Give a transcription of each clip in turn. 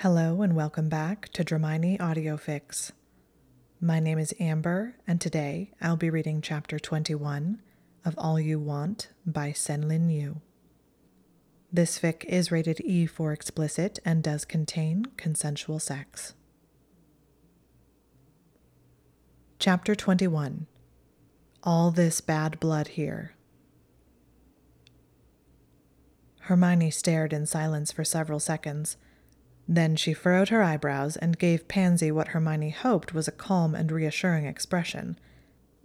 Hello and welcome back to Dramione Audio Fix. My name is Amber, and today I'll be reading chapter 21 of All You Want by Senlin Yu. This fic is rated E for explicit and does contain consensual sex. Chapter 21 All This Bad Blood Here. Hermione stared in silence for several seconds. Then she furrowed her eyebrows and gave Pansy what Hermione hoped was a calm and reassuring expression.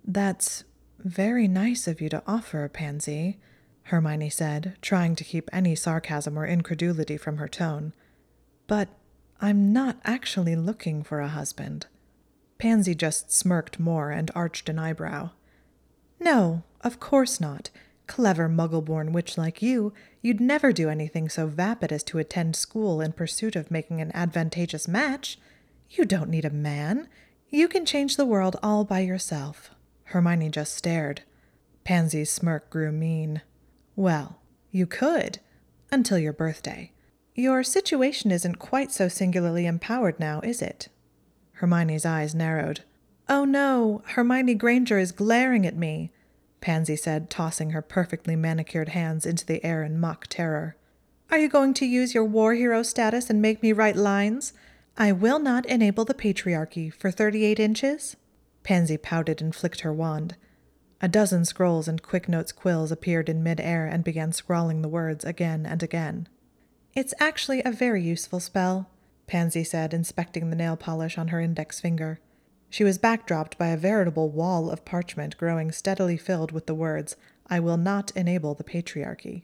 That's very nice of you to offer, Pansy, Hermione said, trying to keep any sarcasm or incredulity from her tone. But I'm not actually looking for a husband. Pansy just smirked more and arched an eyebrow. No, of course not. Clever muggle born witch like you, you'd never do anything so vapid as to attend school in pursuit of making an advantageous match. You don't need a man. You can change the world all by yourself. Hermione just stared. Pansy's smirk grew mean. Well, you could, until your birthday. Your situation isn't quite so singularly empowered now, is it? Hermione's eyes narrowed. Oh no, Hermione Granger is glaring at me. Pansy said, tossing her perfectly manicured hands into the air in mock terror. Are you going to use your war hero status and make me write lines? I will not enable the patriarchy for 38 inches. Pansy pouted and flicked her wand. A dozen scrolls and quick notes quills appeared in mid-air and began scrawling the words again and again. It's actually a very useful spell, Pansy said, inspecting the nail polish on her index finger. She was backdropped by a veritable wall of parchment growing steadily filled with the words, I will not enable the patriarchy.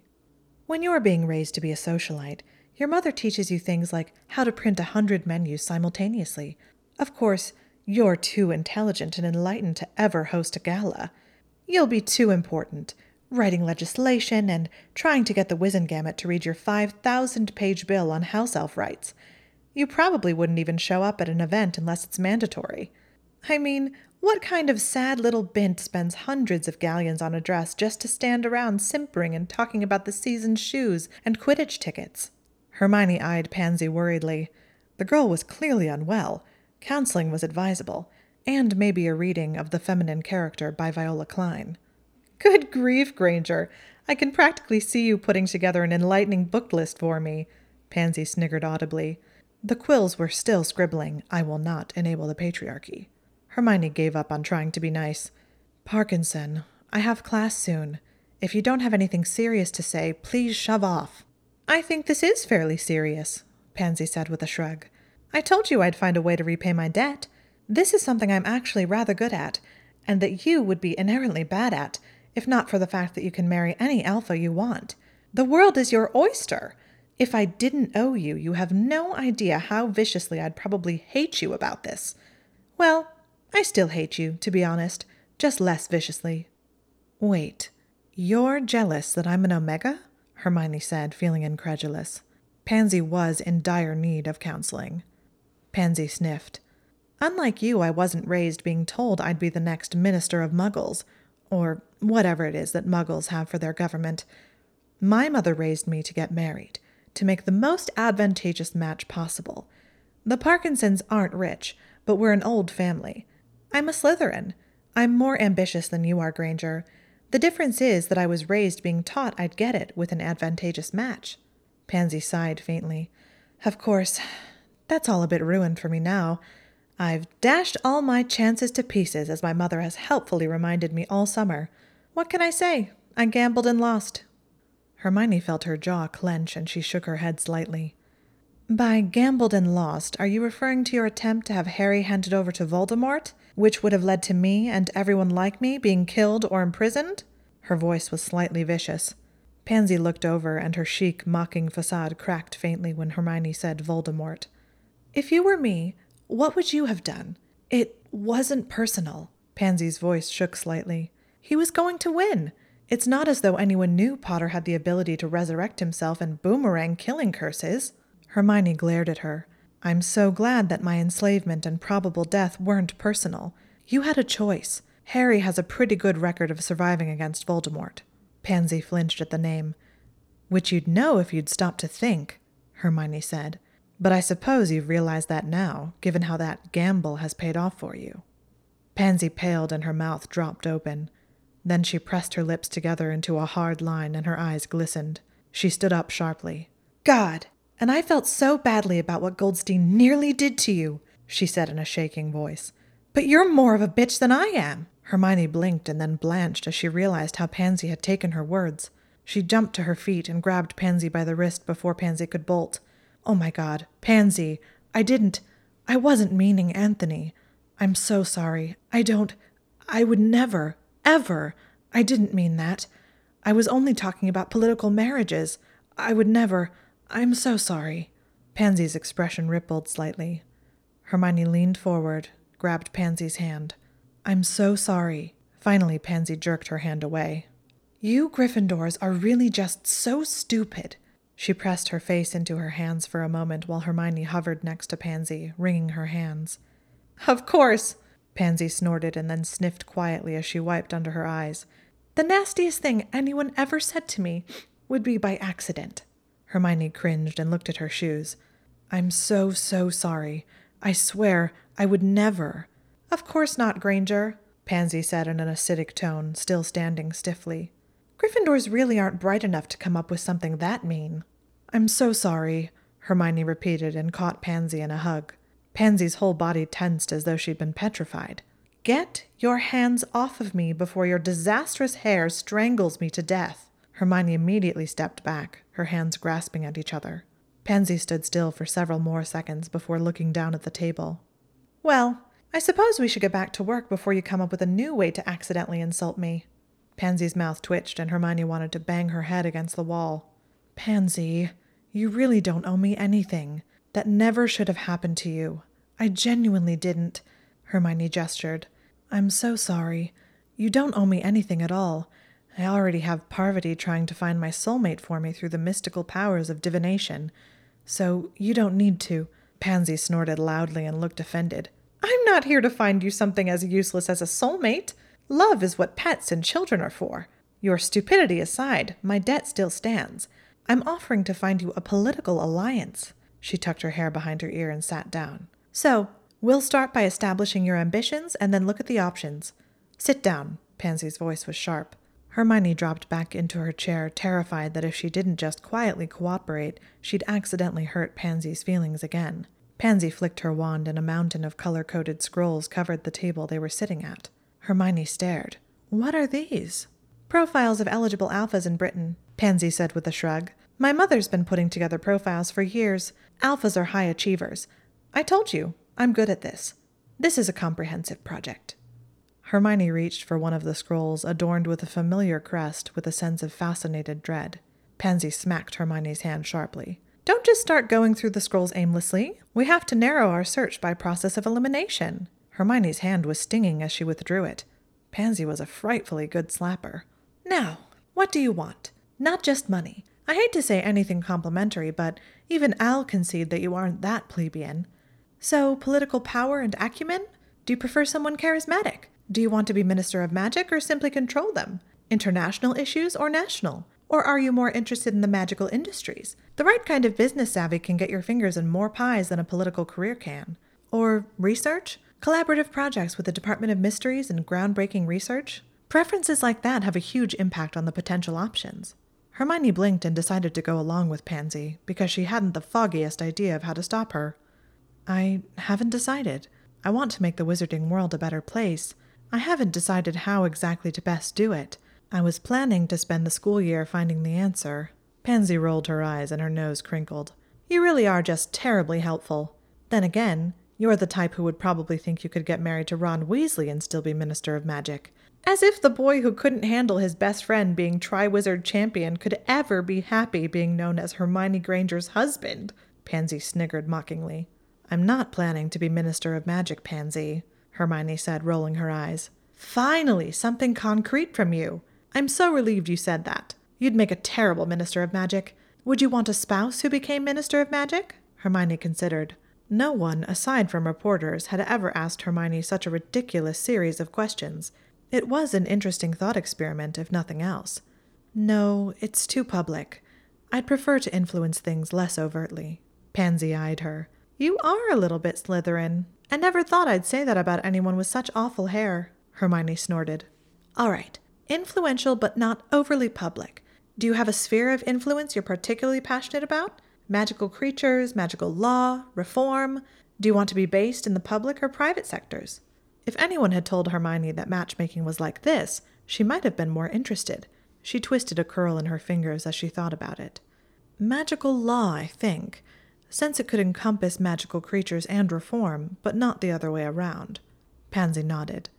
When you're being raised to be a socialite, your mother teaches you things like how to print a hundred menus simultaneously. Of course, you're too intelligent and enlightened to ever host a gala. You'll be too important, writing legislation and trying to get the Wizengamot to read your 5,000 page bill on house elf rights. You probably wouldn't even show up at an event unless it's mandatory. I mean, what kind of sad little bint spends hundreds of galleons on a dress just to stand around simpering and talking about the season's shoes and Quidditch tickets? Hermione eyed Pansy worriedly. The girl was clearly unwell. Counseling was advisable, and maybe a reading of The Feminine Character by Viola Klein. Good grief, Granger! I can practically see you putting together an enlightening book list for me. Pansy sniggered audibly. The quills were still scribbling, I will not enable the patriarchy. Hermione gave up on trying to be nice. Parkinson, I have class soon. If you don't have anything serious to say, please shove off. I think this is fairly serious, Pansy said with a shrug. I told you I'd find a way to repay my debt. This is something I'm actually rather good at, and that you would be inherently bad at, if not for the fact that you can marry any alpha you want. The world is your oyster. If I didn't owe you, you have no idea how viciously I'd probably hate you about this. Well, I still hate you, to be honest, just less viciously. Wait, you're jealous that I'm an Omega? Hermione said, feeling incredulous. Pansy was in dire need of counseling. Pansy sniffed. Unlike you, I wasn't raised being told I'd be the next Minister of Muggles, or whatever it is that Muggles have for their government. My mother raised me to get married, to make the most advantageous match possible. The Parkinsons aren't rich, but we're an old family. I'm a Slytherin. I'm more ambitious than you are, Granger. The difference is that I was raised being taught I'd get it with an advantageous match. Pansy sighed faintly. Of course, that's all a bit ruined for me now. I've dashed all my chances to pieces, as my mother has helpfully reminded me all summer. What can I say? I gambled and lost. Hermione felt her jaw clench, and she shook her head slightly. By gambled and lost, are you referring to your attempt to have Harry handed over to Voldemort, which would have led to me and everyone like me being killed or imprisoned? Her voice was slightly vicious. Pansy looked over, and her chic, mocking facade cracked faintly when Hermione said Voldemort. If you were me, what would you have done? It wasn't personal. Pansy's voice shook slightly. He was going to win. It's not as though anyone knew Potter had the ability to resurrect himself and boomerang killing curses. Hermione glared at her. I'm so glad that my enslavement and probable death weren't personal. You had a choice. Harry has a pretty good record of surviving against Voldemort. Pansy flinched at the name. Which you'd know if you'd stopped to think, Hermione said. But I suppose you've realized that now, given how that gamble has paid off for you. Pansy paled and her mouth dropped open. Then she pressed her lips together into a hard line and her eyes glistened. She stood up sharply. God, and I felt so badly about what Goldstein nearly did to you, she said in a shaking voice. But you're more of a bitch than I am. Hermione blinked and then blanched as she realized how Pansy had taken her words. She jumped to her feet and grabbed Pansy by the wrist before Pansy could bolt. Oh my god, Pansy, I didn't. I wasn't meaning Anthony. I'm so sorry. I don't. I would never. Ever! I didn't mean that. I was only talking about political marriages. I would never. I'm so sorry. Pansy's expression rippled slightly. Hermione leaned forward, grabbed Pansy's hand. I'm so sorry. Finally, Pansy jerked her hand away. You Gryffindors are really just so stupid. She pressed her face into her hands for a moment while Hermione hovered next to Pansy, wringing her hands. Of course, Pansy snorted and then sniffed quietly as she wiped under her eyes. The nastiest thing anyone ever said to me would be by accident. Hermione cringed and looked at her shoes. I'm so, so sorry. I swear I would never. Of course not, Granger, Pansy said in an acidic tone, still standing stiffly. Gryffindors really aren't bright enough to come up with something that mean. I'm so sorry, Hermione repeated and caught Pansy in a hug. Pansy's whole body tensed as though she'd been petrified. Get your hands off of me before your disastrous hair strangles me to death. Hermione immediately stepped back, her hands grasping at each other. Pansy stood still for several more seconds before looking down at the table. Well, I suppose we should get back to work before you come up with a new way to accidentally insult me. Pansy's mouth twitched, and Hermione wanted to bang her head against the wall. Pansy, you really don't owe me anything. That never should have happened to you. I genuinely didn't. Hermione gestured. I'm so sorry. You don't owe me anything at all. I already have Parvati trying to find my soulmate for me through the mystical powers of divination. So you don't need to. Pansy snorted loudly and looked offended. I'm not here to find you something as useless as a soulmate. Love is what pets and children are for. Your stupidity aside, my debt still stands. I'm offering to find you a political alliance. She tucked her hair behind her ear and sat down. So, we'll start by establishing your ambitions and then look at the options. Sit down. Pansy's voice was sharp. Hermione dropped back into her chair, terrified that if she didn't just quietly cooperate, she'd accidentally hurt Pansy's feelings again. Pansy flicked her wand, and a mountain of color coded scrolls covered the table they were sitting at. Hermione stared. What are these? Profiles of eligible alphas in Britain, Pansy said with a shrug. My mother's been putting together profiles for years. Alphas are high achievers. I told you, I'm good at this. This is a comprehensive project. Hermione reached for one of the scrolls adorned with a familiar crest with a sense of fascinated dread. Pansy smacked Hermione's hand sharply. Don't just start going through the scrolls aimlessly. We have to narrow our search by process of elimination. Hermione's hand was stinging as she withdrew it. Pansy was a frightfully good slapper. Now, what do you want? Not just money. I hate to say anything complimentary, but even I'll concede that you aren't that plebeian. So, political power and acumen? Do you prefer someone charismatic? Do you want to be Minister of Magic or simply control them? International issues or national? Or are you more interested in the magical industries? The right kind of business savvy can get your fingers in more pies than a political career can. Or research? Collaborative projects with the Department of Mysteries and groundbreaking research? Preferences like that have a huge impact on the potential options. Hermione blinked and decided to go along with Pansy because she hadn't the foggiest idea of how to stop her. I haven't decided. I want to make the wizarding world a better place. I haven't decided how exactly to best do it. I was planning to spend the school year finding the answer. Pansy rolled her eyes and her nose crinkled. You really are just terribly helpful. Then again, you're the type who would probably think you could get married to Ron Weasley and still be Minister of Magic. As if the boy who couldn't handle his best friend being Triwizard Champion could ever be happy being known as Hermione Granger's husband, Pansy sniggered mockingly. I'm not planning to be Minister of Magic, Pansy, Hermione said, rolling her eyes. Finally, something concrete from you. I'm so relieved you said that. You'd make a terrible Minister of Magic. Would you want a spouse who became Minister of Magic? Hermione considered. No one, aside from reporters, had ever asked Hermione such a ridiculous series of questions. It was an interesting thought experiment, if nothing else. No, it's too public. I'd prefer to influence things less overtly. Pansy eyed her. You are a little bit Slytherin. I never thought I'd say that about anyone with such awful hair, Hermione snorted. All right. Influential but not overly public. Do you have a sphere of influence you're particularly passionate about? Magical creatures, magical law, reform? Do you want to be based in the public or private sectors? If anyone had told Hermione that matchmaking was like this, she might have been more interested. She twisted a curl in her fingers as she thought about it. Magical law, I think since it could encompass magical creatures and reform, but not the other way around. Pansy nodded.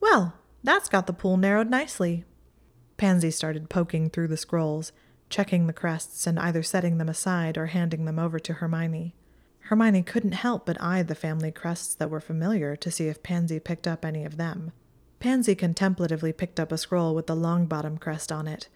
Well, that's got the pool narrowed nicely. Pansy started poking through the scrolls, checking the crests and either setting them aside or handing them over to Hermione. Hermione couldn't help but eye the family crests that were familiar to see if Pansy picked up any of them. Pansy contemplatively picked up a scroll with the Longbottom crest on it.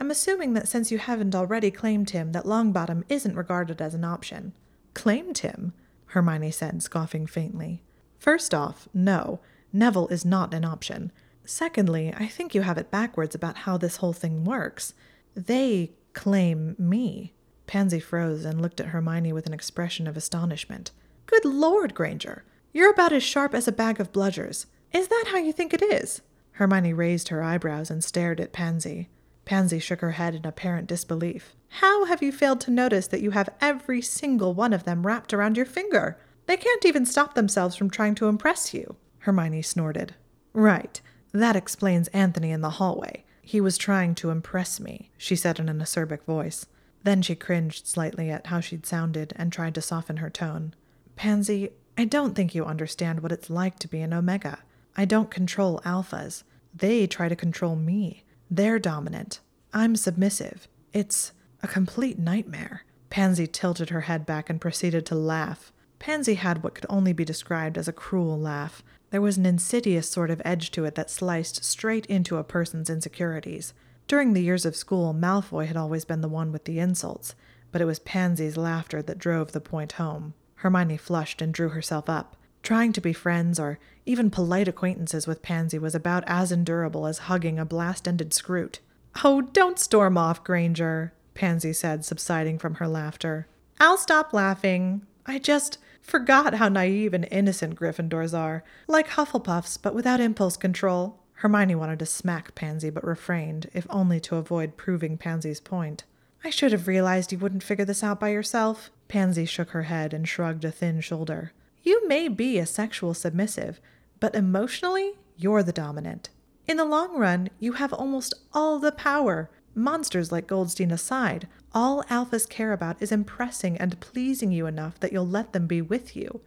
I'm assuming that since you haven't already claimed him, that Longbottom isn't regarded as an option. Claimed him? Hermione said, scoffing faintly. First off, no, Neville is not an option. Secondly, I think you have it backwards about how this whole thing works. They claim me. Pansy froze and looked at Hermione with an expression of astonishment. Good Lord, Granger! You're about as sharp as a bag of bludgers. Is that how you think it is? Hermione raised her eyebrows and stared at Pansy. Pansy shook her head in apparent disbelief. How have you failed to notice that you have every single one of them wrapped around your finger? They can't even stop themselves from trying to impress you. Hermione snorted. Right. That explains Anthony in the hallway. He was trying to impress me, she said in an acerbic voice. Then she cringed slightly at how she'd sounded and tried to soften her tone. Pansy, I don't think you understand what it's like to be an Omega. I don't control alphas. They try to control me. They're dominant. I'm submissive. It's a complete nightmare. Pansy tilted her head back and proceeded to laugh. Pansy had what could only be described as a cruel laugh. There was an insidious sort of edge to it that sliced straight into a person's insecurities. During the years of school, Malfoy had always been the one with the insults, but it was Pansy's laughter that drove the point home. Hermione flushed and drew herself up. Trying to be friends or even polite acquaintances with Pansy was about as endurable as hugging a blast ended Skrewt. Oh, don't storm off, Granger, Pansy said, subsiding from her laughter. I'll stop laughing. I just forgot how naive and innocent Gryffindors are, like Hufflepuffs, but without impulse control. Hermione wanted to smack Pansy, but refrained, if only to avoid proving Pansy's point. I should have realized you wouldn't figure this out by yourself. Pansy shook her head and shrugged a thin shoulder. You may be a sexual submissive, but emotionally, you're the dominant. In the long run, you have almost all the power. Monsters like Goldstein aside, all alphas care about is impressing and pleasing you enough that you'll let them be with you.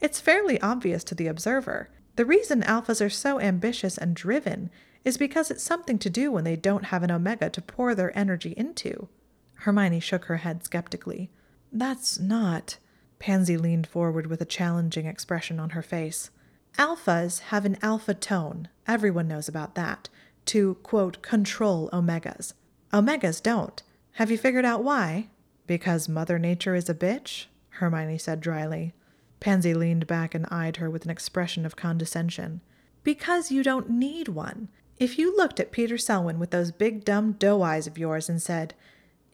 It's fairly obvious to the observer. The reason alphas are so ambitious and driven is because it's something to do when they don't have an omega to pour their energy into. Hermione shook her head skeptically. That's not. Pansy leaned forward with a challenging expression on her face. Alphas have an alpha tone, everyone knows about that, to, quote, control omegas. Omegas don't. Have you figured out why? Because Mother Nature is a bitch? Hermione said dryly. Pansy leaned back and eyed her with an expression of condescension. Because you don't need one. If you looked at Peter Selwyn with those big dumb doe eyes of yours and said,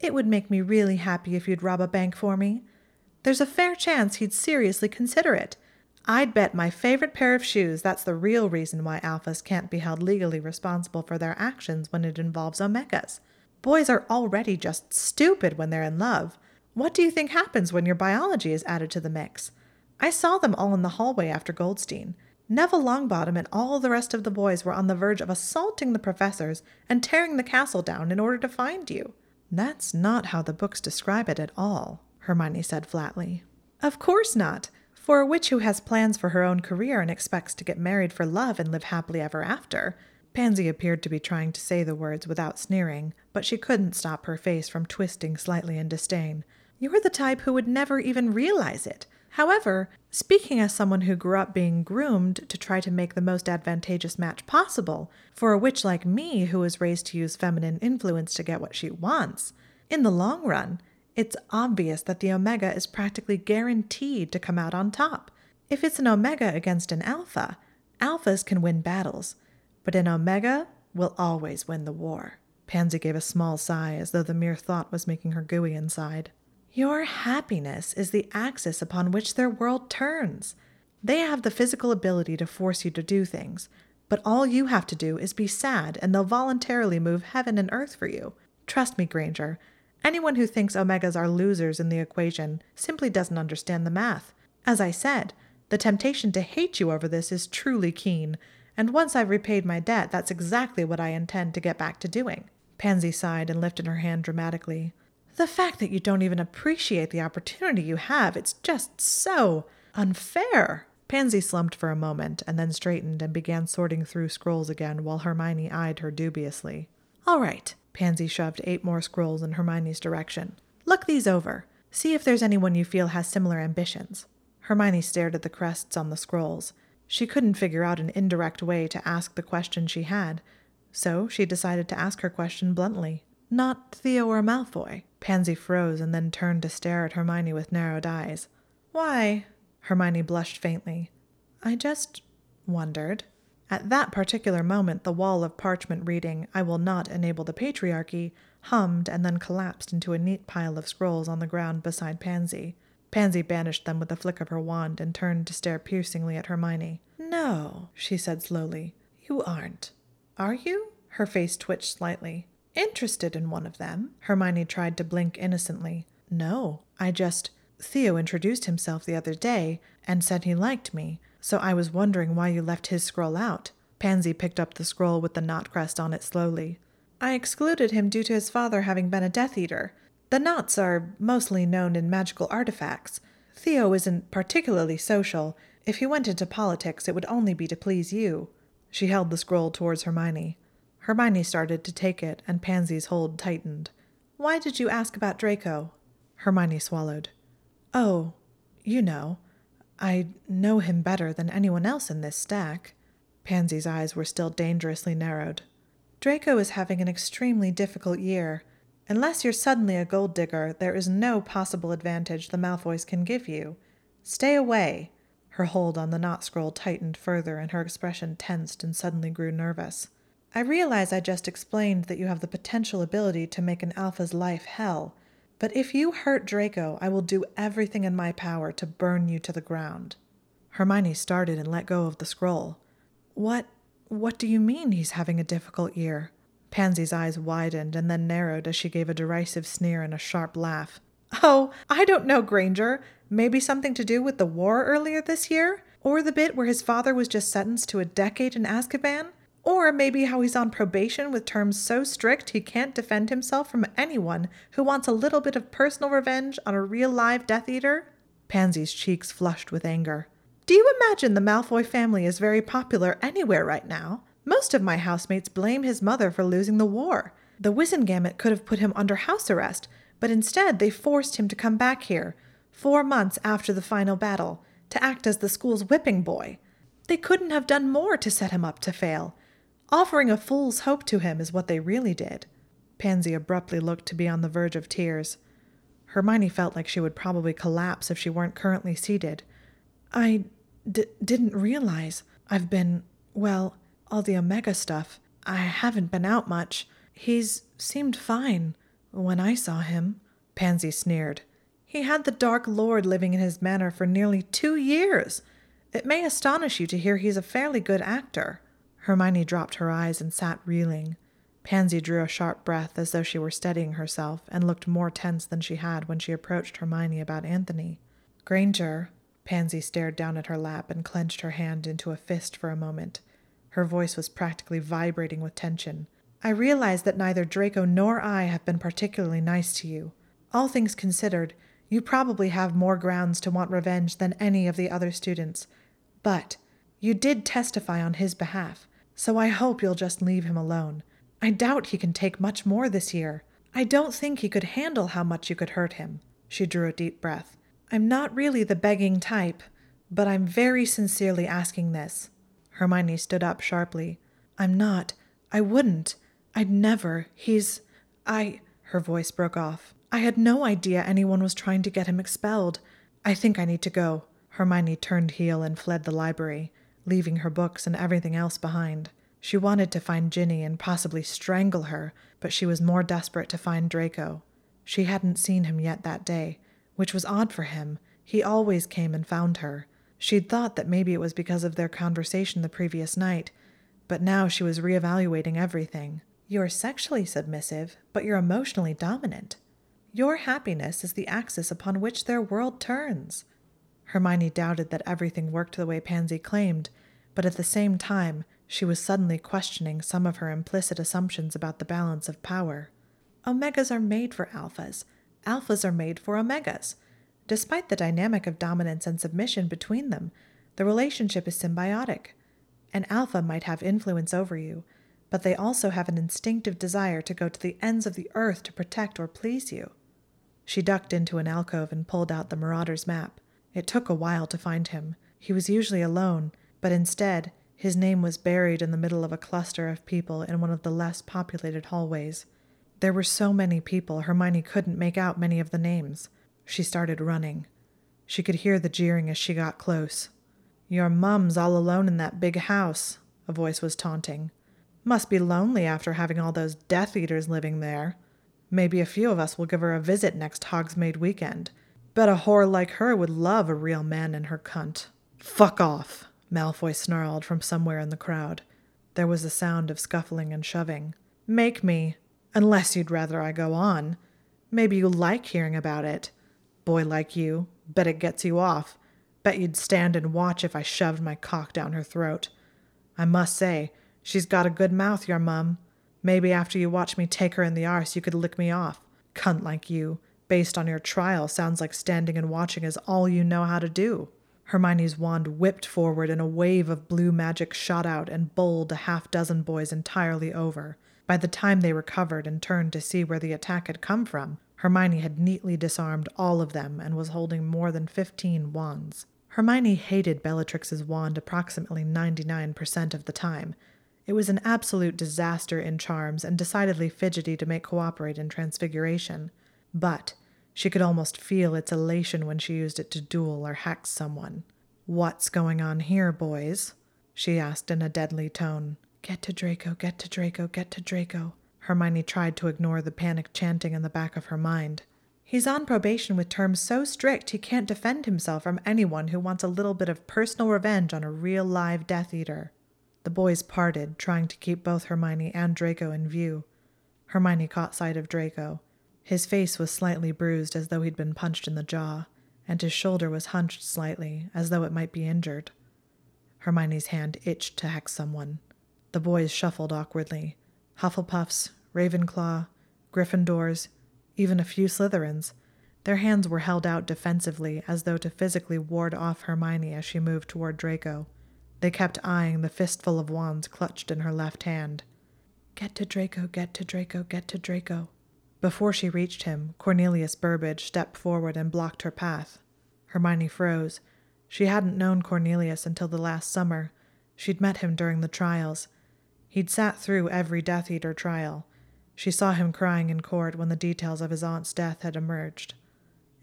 It would make me really happy if you'd rob a bank for me, there's a fair chance he'd seriously consider it. I'd bet my favorite pair of shoes that's the real reason why alphas can't be held legally responsible for their actions when it involves omegas. Boys are already just stupid when they're in love. What do you think happens when your biology is added to the mix? I saw them all in the hallway after Goldstein. Neville Longbottom and all the rest of the boys were on the verge of assaulting the professors and tearing the castle down in order to find you. That's not how the books describe it at all, Hermione said flatly. Of course not. For a witch who has plans for her own career and expects to get married for love and live happily ever after. Pansy appeared to be trying to say the words without sneering, but she couldn't stop her face from twisting slightly in disdain. You're the type who would never even realize it. However, speaking as someone who grew up being groomed to try to make the most advantageous match possible, for a witch like me who was raised to use feminine influence to get what she wants, in the long run, it's obvious that the omega is practically guaranteed to come out on top. If it's an omega against an alpha, alphas can win battles, but an omega will always win the war. Pansy gave a small sigh as though the mere thought was making her gooey inside. Your happiness is the axis upon which their world turns. They have the physical ability to force you to do things, but all you have to do is be sad and they'll voluntarily move heaven and earth for you. Trust me, Granger. Anyone who thinks omegas are losers in the equation simply doesn't understand the math. As I said, the temptation to hate you over this is truly keen, and once I've repaid my debt, that's exactly what I intend to get back to doing. Pansy sighed and lifted her hand dramatically. The fact that you don't even appreciate the opportunity you have, it's just so unfair. Pansy slumped for a moment and then straightened and began sorting through scrolls again while Hermione eyed her dubiously. All right. Pansy shoved eight more scrolls in Hermione's direction. Look these over. See if there's anyone you feel has similar ambitions. Hermione stared at the crests on the scrolls. She couldn't figure out an indirect way to ask the question she had, so she decided to ask her question bluntly. Not Theo or Malfoy. Pansy froze and then turned to stare at Hermione with narrowed eyes. Why? Hermione blushed faintly. I just wondered. At that particular moment, the wall of parchment reading, I will not enable the patriarchy, hummed and then collapsed into a neat pile of scrolls on the ground beside Pansy. Pansy banished them with a flick of her wand and turned to stare piercingly at Hermione. No, she said slowly. You aren't. Are you? Her face twitched slightly. Interested in one of them? Hermione tried to blink innocently. No, I just. Theo introduced himself the other day and said he liked me, so I was wondering why you left his scroll out. Pansy picked up the scroll with the Nott crest on it slowly. I excluded him due to his father having been a Death Eater. The Notts are mostly known in magical artifacts. Theo isn't particularly social. If he went into politics, it would only be to please you. She held the scroll towards Hermione. Hermione started to take it, and Pansy's hold tightened. Why did you ask about Draco? Hermione swallowed. Oh, you know. I know him better than anyone else in this stack. Pansy's eyes were still dangerously narrowed. Draco is having an extremely difficult year. Unless you're suddenly a gold digger, there is no possible advantage the Malfoys can give you. Stay away. Her hold on the Nott scroll tightened further, and her expression tensed and suddenly grew nervous. I realize I just explained that you have the potential ability to make an alpha's life hell, but if you hurt Draco, I will do everything in my power to burn you to the ground. Hermione started and let go of the scroll. What what do you mean he's having a difficult year? Pansy's eyes widened and then narrowed as she gave a derisive sneer and a sharp laugh. Oh, I don't know, Granger. Maybe something to do with the war earlier this year? Or the bit where his father was just sentenced to a decade in Azkaban? Or maybe how he's on probation with terms so strict he can't defend himself from anyone who wants a little bit of personal revenge on a real live Death Eater? Pansy's cheeks flushed with anger. Do you imagine the Malfoy family is very popular anywhere right now? Most of my housemates blame his mother for losing the war. The Wizengamot could have put him under house arrest, but instead they forced him to come back here, four months after the final battle, to act as the school's whipping boy. They couldn't have done more to set him up to fail. Offering a fool's hope to him is what they really did. Pansy abruptly looked to be on the verge of tears. Hermione felt like she would probably collapse if she weren't currently seated. I d- didn't realize. I've been, well, all the Omega stuff. I haven't been out much. He's seemed fine when I saw him. Pansy sneered. He had the Dark Lord living in his manor for nearly two years. It may astonish you to hear he's a fairly good actor. Hermione dropped her eyes and sat reeling. Pansy drew a sharp breath as though she were steadying herself and looked more tense than she had when she approached Hermione about Anthony. Granger, Pansy stared down at her lap and clenched her hand into a fist for a moment. Her voice was practically vibrating with tension. I realize that neither Draco nor I have been particularly nice to you. All things considered, you probably have more grounds to want revenge than any of the other students. But you did testify on his behalf so I hope you'll just leave him alone. I doubt he can take much more this year. I don't think he could handle how much you could hurt him. She drew a deep breath. I'm not really the begging type, but I'm very sincerely asking this. Hermione stood up sharply. I'm not. I wouldn't. I'd never. He's. I. Her voice broke off. I had no idea anyone was trying to get him expelled. I think I need to go. Hermione turned heel and fled the library leaving her books and everything else behind. She wanted to find Ginny and possibly strangle her, but she was more desperate to find Draco. She hadn't seen him yet that day, which was odd for him. He always came and found her. She'd thought that maybe it was because of their conversation the previous night, but now she was reevaluating everything. You're sexually submissive, but you're emotionally dominant. Your happiness is the axis upon which their world turns. Hermione doubted that everything worked the way Pansy claimed, but at the same time, she was suddenly questioning some of her implicit assumptions about the balance of power. Omegas are made for alphas, alphas are made for omegas. Despite the dynamic of dominance and submission between them, the relationship is symbiotic. An alpha might have influence over you, but they also have an instinctive desire to go to the ends of the earth to protect or please you. She ducked into an alcove and pulled out the Marauder's map. It took a while to find him. He was usually alone, but instead, his name was buried in the middle of a cluster of people in one of the less populated hallways. There were so many people, Hermione couldn't make out many of the names. She started running. She could hear the jeering as she got close. Your mum's all alone in that big house, a voice was taunting. Must be lonely after having all those Death Eaters living there. Maybe a few of us will give her a visit next Hogsmeade weekend. Bet a whore like her would love a real man in her cunt. Fuck off, Malfoy snarled from somewhere in the crowd. There was a sound of scuffling and shoving. Make me, Unless you'd rather I go on. Maybe you like hearing about it. Boy like you, bet it gets you off. Bet you'd stand and watch if I shoved my cock down her throat. I must say, she's got a good mouth, your mum. Maybe after you watch me take her in the arse, you could lick me off. Cunt like you, based on your trial, sounds like standing and watching is all you know how to do. Hermione's wand whipped forward, and a wave of blue magic shot out and bowled a half dozen boys entirely over. By the time they recovered and turned to see where the attack had come from, Hermione had neatly disarmed all of them and was holding more than fifteen wands. Hermione hated Bellatrix's wand approximately 99% of the time. It was an absolute disaster in charms and decidedly fidgety to make cooperate in transfiguration. But she could almost feel its elation when she used it to duel or hex someone. What's going on here, boys? she asked in a deadly tone. Get to Draco, get to Draco, get to Draco. Hermione tried to ignore the panic chanting in the back of her mind. He's on probation with terms so strict he can't defend himself from anyone who wants a little bit of personal revenge on a real live Death Eater. The boys parted, trying to keep both Hermione and Draco in view. Hermione caught sight of Draco. His face was slightly bruised as though he'd been punched in the jaw, and his shoulder was hunched slightly, as though it might be injured. Hermione's hand itched to hex someone. The boys shuffled awkwardly. Hufflepuffs, Ravenclaw, Gryffindors, even a few Slytherins. Their hands were held out defensively as though to physically ward off Hermione as she moved toward Draco. They kept eyeing the fistful of wands clutched in her left hand. Get to Draco, get to Draco, get to Draco. Before she reached him, Cornelius Burbage stepped forward and blocked her path. Hermione froze. She hadn't known Cornelius until the last summer. She'd met him during the trials. He'd sat through every Death Eater trial. She saw him crying in court when the details of his aunt's death had emerged.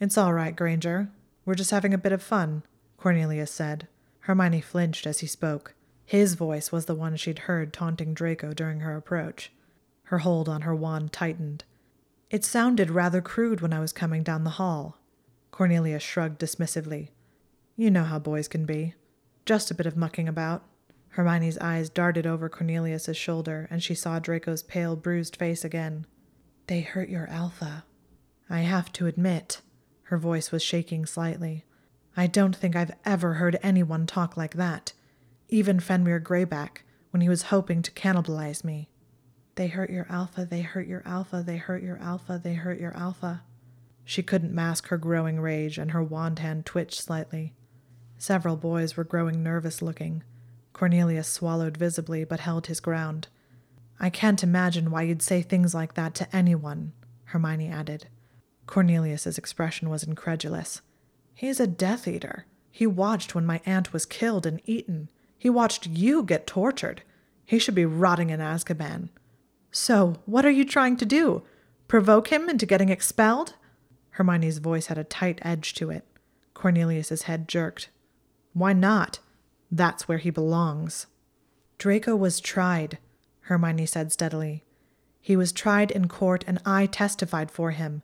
It's all right, Granger. We're just having a bit of fun, Cornelius said. Hermione flinched as he spoke. His voice was the one she'd heard taunting Draco during her approach. Her hold on her wand tightened. It sounded rather crude when I was coming down the hall. Cornelius shrugged dismissively. You know how boys can be. Just a bit of mucking about. Hermione's eyes darted over Cornelius's shoulder, and she saw Draco's pale, bruised face again. They hurt your alpha. I have to admit, her voice was shaking slightly. I don't think I've ever heard anyone talk like that, even Fenrir Greyback, when he was hoping to cannibalize me. They hurt your alpha, they hurt your alpha, they hurt your alpha, they hurt your alpha. She couldn't mask her growing rage, and her wand hand twitched slightly. Several boys were growing nervous looking. Cornelius swallowed visibly, but held his ground. I can't imagine why you'd say things like that to anyone, Hermione added. Cornelius's expression was incredulous. He's a Death Eater. He watched when my aunt was killed and eaten. He watched you get tortured. He should be rotting in Azkaban. So, what are you trying to do? Provoke him into getting expelled? Hermione's voice had a tight edge to it. Cornelius's head jerked. Why not? That's where he belongs. Draco was tried, Hermione said steadily. He was tried in court, and I testified for him.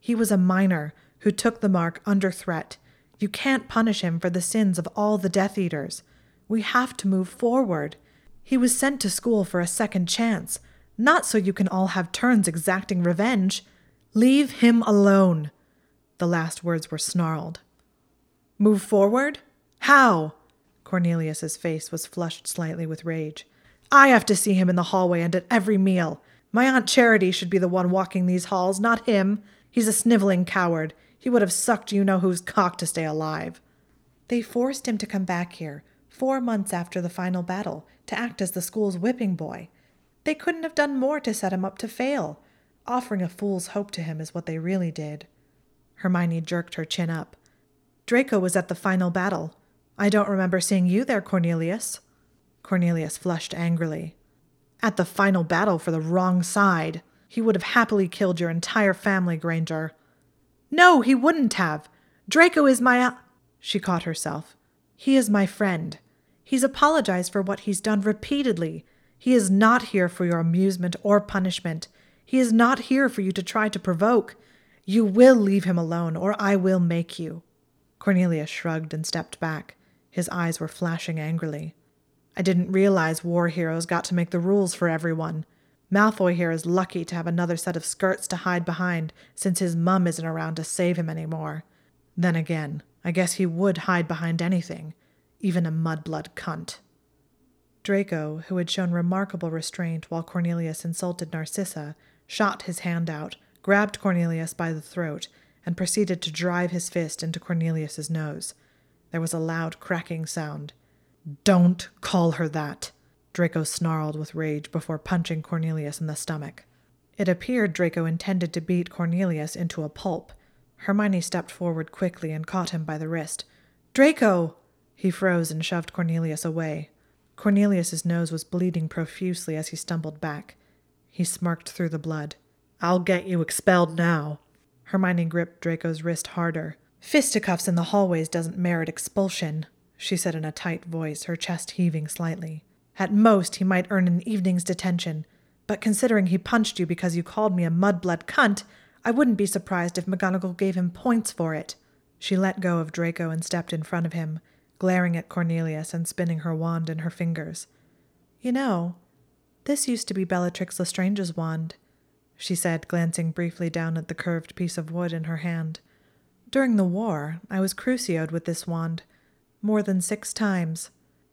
He was a minor who took the mark under threat. You can't punish him for the sins of all the Death Eaters. We have to move forward. He was sent to school for a second chance, not so you can all have turns exacting revenge. Leave him alone. The last words were snarled. Move forward? How? Cornelius's face was flushed slightly with rage. I have to see him in the hallway and at every meal. My Aunt Charity should be the one walking these halls, not him. He's a sniveling coward. He would have sucked you know whose cock to stay alive. They forced him to come back here, four months after the final battle, to act as the school's whipping boy. They couldn't have done more to set him up to fail. Offering a fool's hope to him is what they really did. Hermione jerked her chin up. Draco was at the final battle. I don't remember seeing you there, Cornelius. Cornelius flushed angrily. At the final battle for the wrong side. He would have happily killed your entire family, Granger. No, he wouldn't have. Draco is my. She caught herself. He is my friend. He's apologized for what he's done repeatedly. He is not here for your amusement or punishment. He is not here for you to try to provoke. You will leave him alone, or I will make you. Cornelius shrugged and stepped back. His eyes were flashing angrily. I didn't realize war heroes got to make the rules for everyone. Malfoy here is lucky to have another set of skirts to hide behind since his mum isn't around to save him anymore. Then again, I guess he would hide behind anything, even a mudblood cunt. Draco, who had shown remarkable restraint while Cornelius insulted Narcissa, shot his hand out, grabbed Cornelius by the throat, and proceeded to drive his fist into Cornelius's nose. There was a loud cracking sound. Don't call her that, Draco snarled with rage before punching Cornelius in the stomach. It appeared Draco intended to beat Cornelius into a pulp. Hermione stepped forward quickly and caught him by the wrist. Draco! He froze and shoved Cornelius away. Cornelius's nose was bleeding profusely as he stumbled back. He smirked through the blood. I'll get you expelled now. Hermione gripped Draco's wrist harder. Fisticuffs in the hallways doesn't merit expulsion, she said in a tight voice, her chest heaving slightly. At most, he might earn an evening's detention, but considering he punched you because you called me a mudblood cunt, I wouldn't be surprised if McGonagall gave him points for it. She let go of Draco and stepped in front of him, glaring at Cornelius and spinning her wand in her fingers. You know, this used to be Bellatrix Lestrange's wand, she said, glancing briefly down at the curved piece of wood in her hand. During the war, I was crucioed with this wand, more than six times.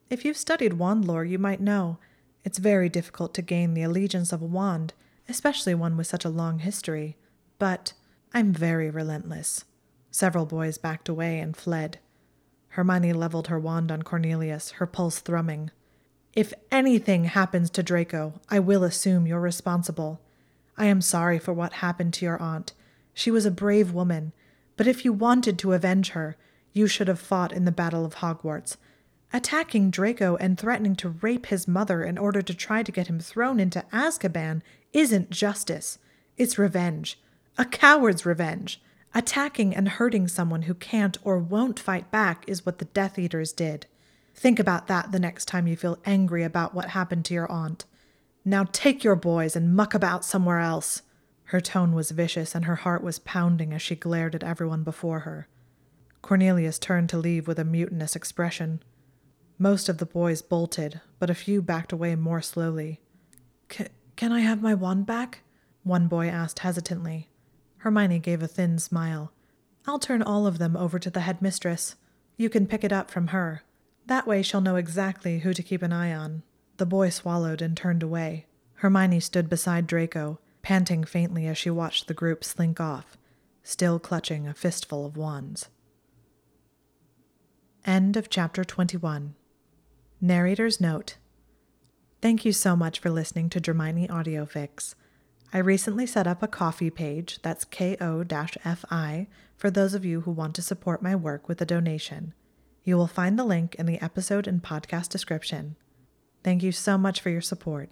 If you've studied wand lore, you might know it's very difficult to gain the allegiance of a wand, especially one with such a long history. But I'm very relentless. Several boys backed away and fled. Hermione leveled her wand on Cornelius, her pulse thrumming. If anything happens to Draco, I will assume you're responsible. I am sorry for what happened to your aunt. She was a brave woman, but if you wanted to avenge her, you should have fought in the Battle of Hogwarts. Attacking Draco and threatening to rape his mother in order to try to get him thrown into Azkaban isn't justice. It's revenge. A coward's revenge. Attacking and hurting someone who can't or won't fight back is what the Death Eaters did. Think about that the next time you feel angry about what happened to your aunt. Now take your boys and muck about somewhere else. Her tone was vicious and her heart was pounding as she glared at everyone before her. Cornelius turned to leave with a mutinous expression. Most of the boys bolted, but a few backed away more slowly. Can I have my wand back? One boy asked hesitantly. Hermione gave a thin smile. I'll turn all of them over to the headmistress. You can pick it up from her. That way she'll know exactly who to keep an eye on. The boy swallowed and turned away. Hermione stood beside Draco, panting faintly as she watched the group slink off, still clutching a fistful of wands. End of chapter 21. Narrator's Note Thank you so much for listening to Dramione Audiofix. I recently set up a Ko-fi page, that's ko-fi, for those of you who want to support my work with a donation. You will find the link in the episode and podcast description. Thank you so much for your support.